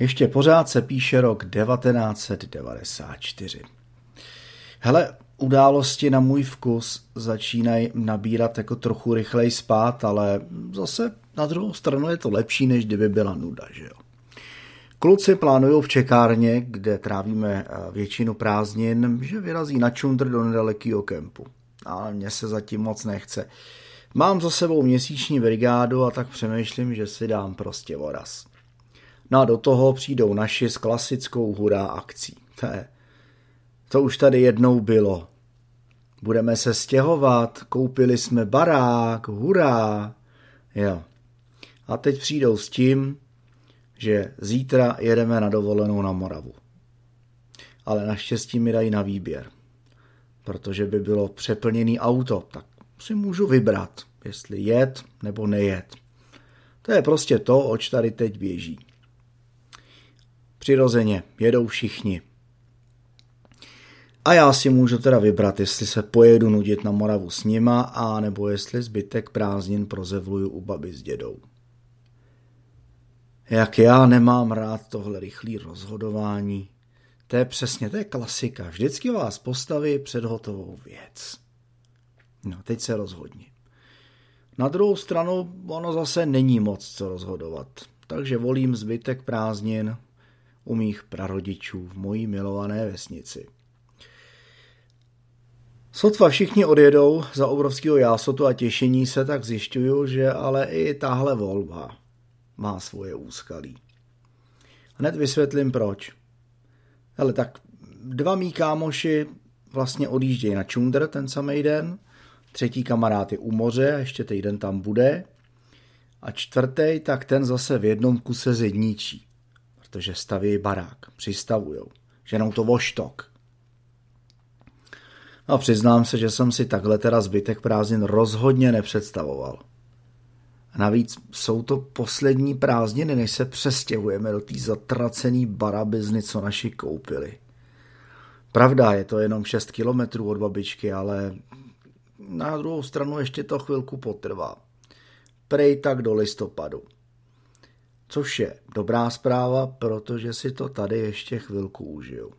Ještě pořád se píše rok 1994. Hele, události na můj vkus začínají nabírat jako trochu rychleji spát, ale zase na druhou stranu je to lepší, než kdyby byla nuda, že jo. Kluci plánují v čekárně, kde trávíme eh, většinu prázdnin, že vyrazí na čundr do nedalekého kempu. Ale mně se zatím moc nechce. Mám za sebou měsíční brigádu a tak přemýšlím, že si dám prostě voraz. No a do toho přijdou naši s klasickou hurá akcí. To, je, to už tady jednou bylo. Budeme se stěhovat, koupili jsme barák, hurá. Jo. A teď přijdou s tím, že zítra jedeme na dovolenou na Moravu. Ale naštěstí mi dají na výběr. Protože by bylo přeplněný auto, tak si můžu vybrat, jestli jet nebo nejet. To je prostě to, oč tady teď běží. Přirozeně jedou všichni. A já si můžu teda vybrat, jestli se pojedu nudit na Moravu s nima, a nebo jestli zbytek prázdnin prozevluju u baby s dědou. Jak já nemám rád tohle rychlé rozhodování. To je přesně, to je klasika. Vždycky vás postaví před hotovou věc. No, teď se rozhodni. Na druhou stranu, ono zase není moc co rozhodovat. Takže volím zbytek prázdnin u mých prarodičů v mojí milované vesnici. Sotva všichni odjedou za obrovského jásotu a těšení se, tak zjišťuju, že ale i tahle volba má svoje úskalí. Hned vysvětlím proč. Ale tak dva mý kámoši vlastně odjíždějí na Čundr ten samý den, třetí kamarád je u moře, ještě týden tam bude, a čtvrtý, tak ten zase v jednom kuse zedníčí, protože staví barák, přistavujou, ženou to voštok. A přiznám se, že jsem si takhle teda zbytek prázdnin rozhodně nepředstavoval. A navíc jsou to poslední prázdniny, než se přestěhujeme do té zatracený barabizny, co naši koupili. Pravda, je to jenom 6 kilometrů od babičky, ale na druhou stranu ještě to chvilku potrvá. Prej tak do listopadu. Což je dobrá zpráva, protože si to tady ještě chvilku užiju.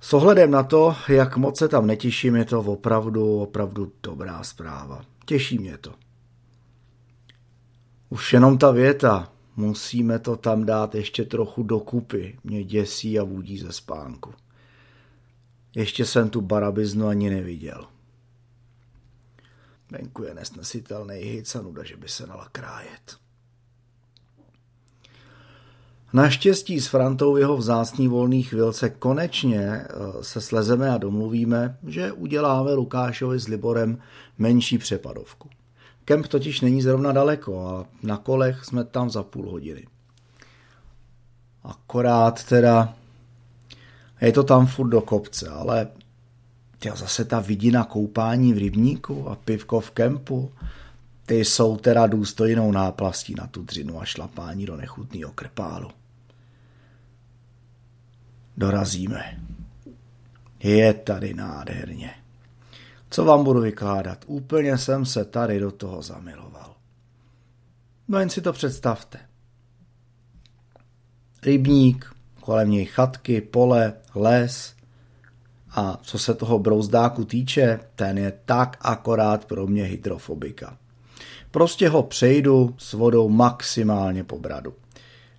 S ohledem na to, jak moc se tam netěším, je to opravdu, opravdu dobrá zpráva. Těší mě to. Už jenom ta věta, musíme to tam dát ještě trochu dokupy, mě děsí a vůdí ze spánku. Ještě jsem tu barabiznu ani neviděl. Venku je nesnesitelný hit a nuda, že by se dala krájet. Naštěstí s Frantou v jeho vzácný volný chvilce konečně eh, se slezeme a domluvíme, že uděláme Lukášovi s Liborem menší přepadovku. Kemp totiž není zrovna daleko a na kolech jsme tam za půl hodiny. Akorát teda je to tam furt do kopce, ale tě, zase ta vidina koupání v rybníku a pivko v kempu, ty jsou teda důstojnou náplastí na tu dřinu a šlapání do nechutného krpálu. Dorazíme. Je tady nádherně. Co vám budu vykládat? Úplně jsem se tady do toho zamiloval. No jen si to představte. Rybník, kolem něj chatky, pole, les. A co se toho brouzdáku týče, ten je tak akorát pro mě hydrofobika. Prostě ho přejdu s vodou maximálně po bradu.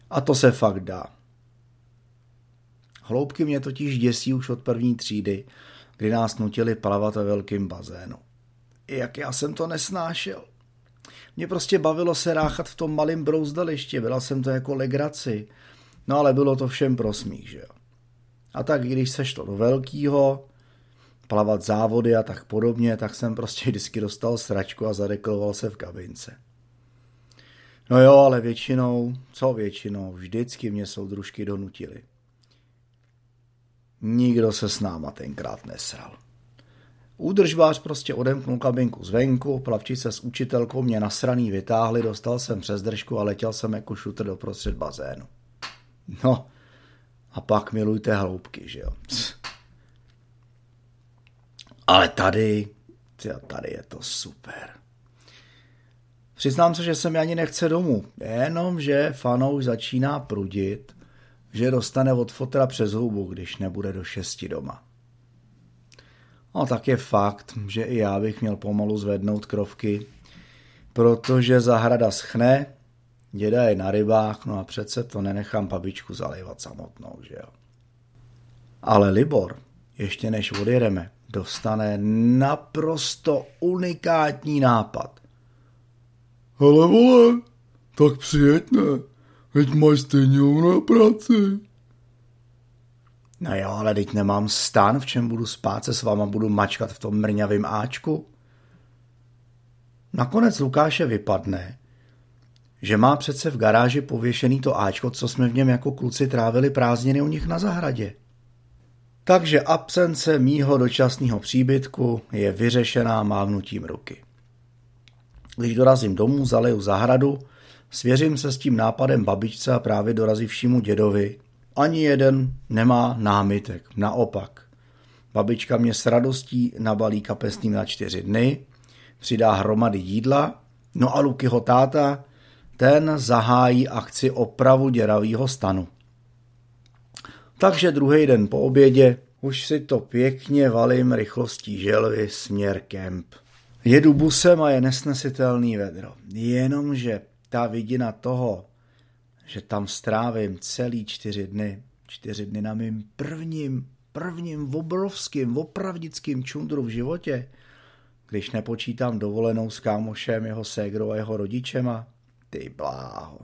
A to se fakt dá. Hloubky mě totiž děsí už od první třídy, kdy nás nutili plavat ve velkém bazénu. Jak já jsem to nesnášel. Mě prostě bavilo se ráchat v tom malém brouzdališti, byla jsem to jako legraci. No ale bylo to všem pro smích, že jo. A tak když se šlo do velkýho, plavat závody a tak podobně, tak jsem prostě vždycky dostal sračku a zadekloval se v kabince. No jo, ale většinou, co většinou, vždycky mě soudružky donutili. Nikdo se s náma tenkrát nesral. Údržbář prostě odemknul kabinku zvenku, plavčice s učitelkou mě nasraný vytáhli, dostal jsem přes držku a letěl jsem jako šutr do prostřed bazénu. No, a pak milujte hloubky, že jo. Ale tady, tady je to super. Přiznám se, že se mi ani nechce domů, jenom že fanouš začíná prudit, že dostane od fotra přes hubu, když nebude do šesti doma. No tak je fakt, že i já bych měl pomalu zvednout krovky, protože zahrada schne, děda je na rybách, no a přece to nenechám babičku zalévat samotnou, že jo. Ale Libor, ještě než odjedeme, dostane naprosto unikátní nápad. Ale vole, tak přijeď ne, veď máš stejně na práci. No jo, ale teď nemám stan, v čem budu spát se s váma, budu mačkat v tom mrňavém áčku. Nakonec Lukáše vypadne, že má přece v garáži pověšený to áčko, co jsme v něm jako kluci trávili prázdniny u nich na zahradě. Takže absence mýho dočasného příbytku je vyřešená mávnutím ruky. Když dorazím domů, zaleju zahradu, svěřím se s tím nápadem babičce a právě dorazivšímu dědovi. Ani jeden nemá námitek, naopak. Babička mě s radostí nabalí kapesným na čtyři dny, přidá hromady jídla, no a Lukyho táta, ten zahájí akci opravu děravého stanu. Takže druhý den po obědě už si to pěkně valím rychlostí želvy směr kemp. Jedu busem a je nesnesitelný vedro. Jenomže ta vidina toho, že tam strávím celý čtyři dny, čtyři dny na mým prvním, prvním obrovským, opravdickým čundru v životě, když nepočítám dovolenou s kámošem, jeho ségrou a jeho rodičema, ty bláho.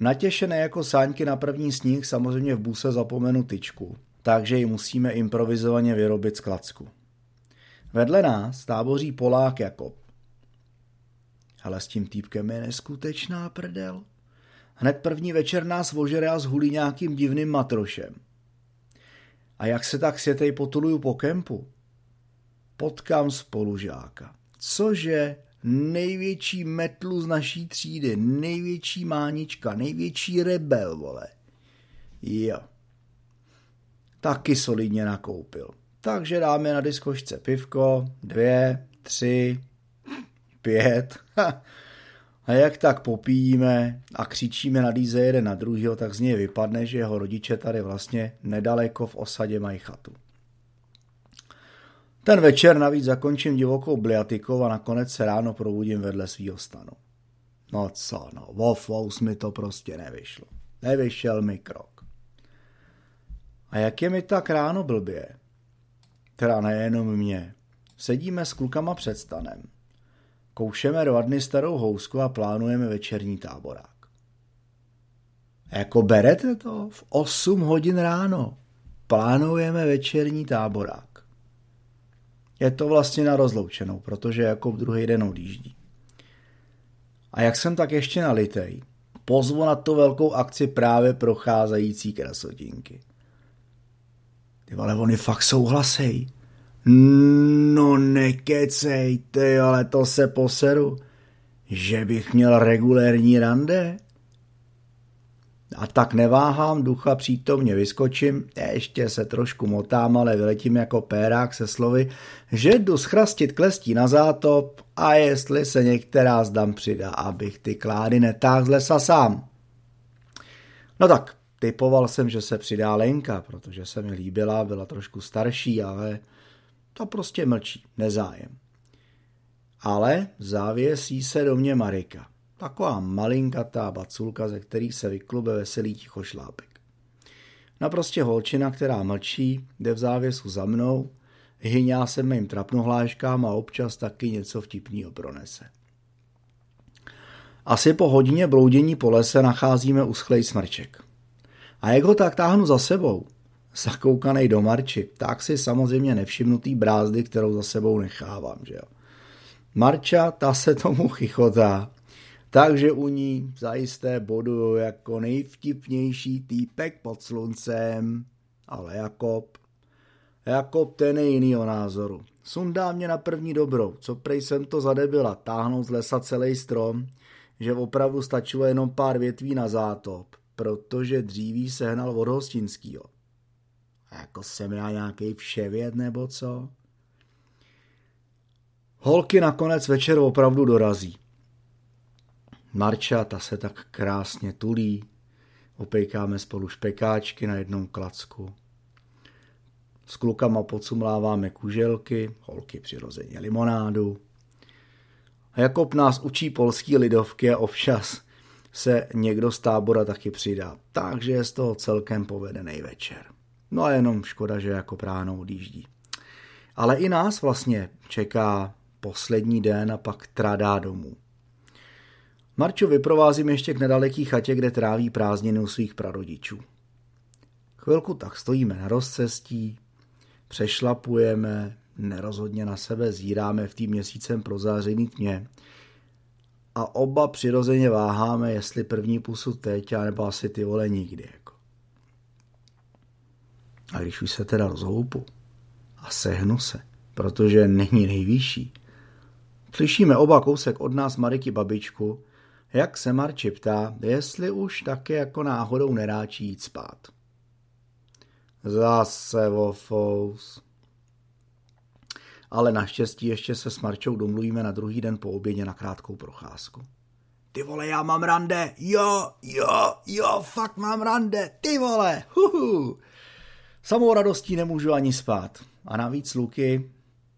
Natěšené jako sáňky na první sníh samozřejmě v buse zapomenu tyčku, takže ji musíme improvizovaně vyrobit z klacku. Vedle nás táboří Polák jako. Ale s tím týpkem je neskutečná prdel. Hned první večer nás vožere a zhulí nějakým divným matrošem. A jak se tak světej potuluju po kempu, potkám spolužáka. Cože největší metlu z naší třídy, největší mánička, největší rebel, vole. Jo. Taky solidně nakoupil. Takže dáme na diskošce pivko, dvě, tři, pět. A jak tak popíjíme a křičíme na dýze jeden na druhýho, tak z něj vypadne, že jeho rodiče tady vlastně nedaleko v osadě mají chatu. Ten večer navíc zakončím divokou bliatikou a nakonec se ráno probudím vedle svýho stanu. No co, no, Wolfous mi to prostě nevyšlo. Nevyšel mi krok. A jak je mi tak ráno blbě? Teda nejenom mě. Sedíme s klukama před stanem. Koušeme dva dny starou housku a plánujeme večerní táborák. A jako berete to? V 8 hodin ráno plánujeme večerní táborák. Je to vlastně na rozloučenou, protože jako druhý den odjíždí. A jak jsem tak ještě nalitej, pozvu na tu velkou akci právě procházející krasotinky. Ty vole, oni fakt souhlasej. No nekecej, ty ale to se poseru. Že bych měl regulérní rande? A tak neváhám, ducha přítomně vyskočím, ještě se trošku motám, ale vyletím jako pérák se slovy, že jdu schrastit klestí na zátop a jestli se některá zdam přidá, abych ty klády netáhl z lesa sám. No tak, typoval jsem, že se přidá Lenka, protože se mi líbila, byla trošku starší, ale to prostě mlčí, nezájem. Ale závěsí se do mě Marika. Taková malinkatá baculka, ze kterých se vyklube veselý tichošlápek. Naprostě holčina, která mlčí, jde v závěsu za mnou, hyňá se mým trapnohláškám a občas taky něco vtipného pronese. Asi po hodině bloudění po lese nacházíme uschlej smrček. A jak ho tak táhnu za sebou, zakoukanej do marči, tak si samozřejmě nevšimnutý brázdy, kterou za sebou nechávám, že jo. Marča, ta se tomu chichotá. Takže u ní zajisté boduju jako nejvtipnější týpek pod sluncem, ale Jakob, Jakob ten je jinýho názoru. Sundá mě na první dobrou, co prej jsem to zadebila, táhnout z lesa celý strom, že opravdu stačilo jenom pár větví na zátop, protože dříví sehnal od hostinskýho. A jako jsem já nějaký vševěd nebo co? Holky nakonec večer opravdu dorazí. Marča, ta se tak krásně tulí, opejkáme spolu špekáčky na jednom klacku. S klukama podsumláváme kuželky, holky přirozeně limonádu. Jakob nás učí polský lidovky a občas se někdo z tábora taky přidá, takže je z toho celkem povedený večer. No a jenom škoda, že jako práno odjíždí. Ale i nás vlastně čeká poslední den a pak tradá domů. Marču vyprovázím ještě k nedaleký chatě, kde tráví prázdniny u svých prarodičů. Chvilku tak stojíme na rozcestí, přešlapujeme, nerozhodně na sebe zíráme v tým měsícem prozářený tmě a oba přirozeně váháme, jestli první pusu teď, nebo asi ty vole nikdy. Jako. A když už se teda rozhoupu a sehnu se, protože není nejvyšší, slyšíme oba kousek od nás Mariky babičku, jak se Marči ptá, jestli už taky jako náhodou neráčí jít spát. Zase vofous. Ale naštěstí ještě se s Marčou domluvíme na druhý den po obědě na krátkou procházku. Ty vole, já mám rande, jo, jo, jo, fakt mám rande, ty vole, huhu. Samou radostí nemůžu ani spát. A navíc Luky,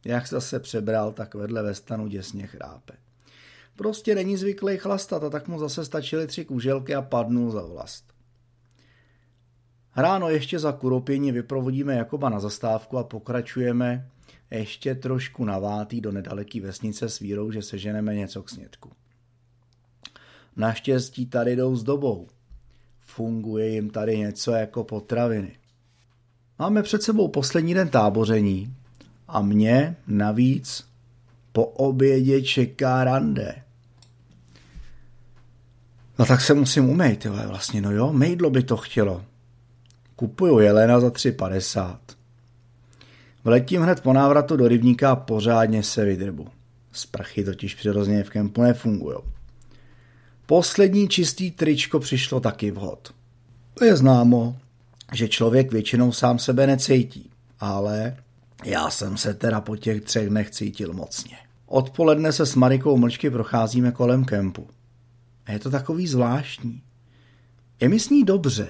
jak zase přebral, tak vedle ve stanu děsně chrápe. Prostě není zvyklý chlastat a tak mu zase stačily tři kuželky a padnul za vlast. Ráno ještě za kuropění vyprovodíme Jakoba na zastávku a pokračujeme ještě trošku navátý do nedaleký vesnice s vírou, že seženeme něco k snědku. Naštěstí tady jdou s dobou. Funguje jim tady něco jako potraviny. Máme před sebou poslední den táboření a mě navíc po obědě čeká rande. No tak se musím umýt, jo, vlastně, no jo, mejdlo by to chtělo. Kupuju jelena za 3,50. Vletím hned po návratu do rybníka a pořádně se vydrbu. Sprchy totiž přirozeně v kempu nefungují. Poslední čistý tričko přišlo taky vhod. To je známo, že člověk většinou sám sebe necítí, ale já jsem se teda po těch třech dnech cítil mocně. Odpoledne se s Marikou mlčky procházíme kolem kempu. A je to takový zvláštní. Je mi s ní dobře,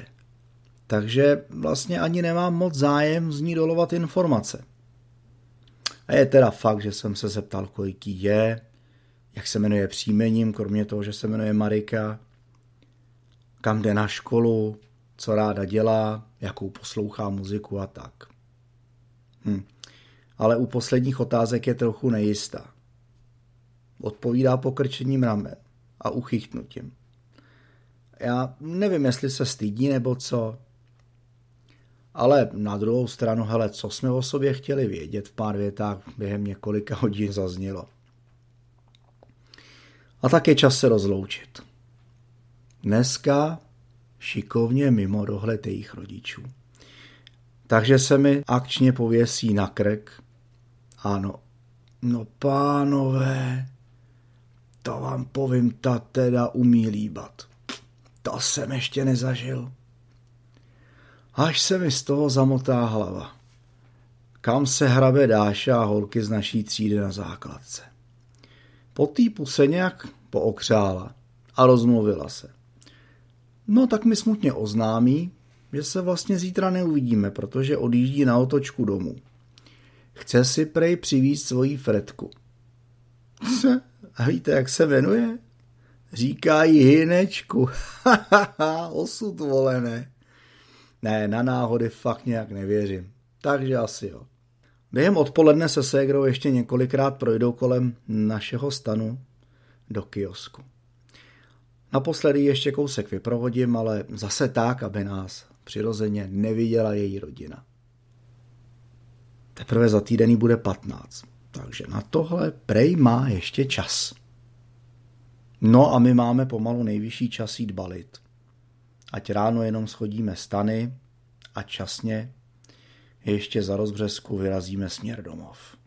takže vlastně ani nemám moc zájem z ní dolovat informace. A je teda fakt, že jsem se zeptal, kolik je, jak se jmenuje příjmením, kromě toho, že se jmenuje Marika, kam jde na školu, co ráda dělá, jakou poslouchá muziku a tak. Hm. Ale u posledních otázek je trochu nejistá. Odpovídá pokrčením ramen a uchychtnutím. Já nevím, jestli se stydí nebo co, ale na druhou stranu, hele, co jsme o sobě chtěli vědět v pár větách během několika hodin zaznělo. A tak je čas se rozloučit. Dneska šikovně mimo dohled jejich rodičů. Takže se mi akčně pověsí na krk. Ano, no pánové, to vám povím, ta teda umí líbat. To jsem ještě nezažil. Až se mi z toho zamotá hlava. Kam se hrabe Dáša a holky z naší třídy na základce. Po týpu se nějak pookřála a rozmluvila se. No tak mi smutně oznámí, že se vlastně zítra neuvidíme, protože odjíždí na otočku domů. Chce si prej přivízt svoji Fredku. Se, a víte, jak se jmenuje? Říká jí Hinečku. Osud volené. Ne, na náhody fakt nějak nevěřím. Takže asi jo. Během odpoledne se ségrou ještě několikrát projdou kolem našeho stanu do kiosku. Naposledy ještě kousek vyprovodím, ale zase tak, aby nás přirozeně neviděla její rodina. Teprve za týden bude 15, takže na tohle prej má ještě čas. No a my máme pomalu nejvyšší čas jít balit. Ať ráno jenom schodíme stany a časně ještě za rozbřesku vyrazíme směr domov.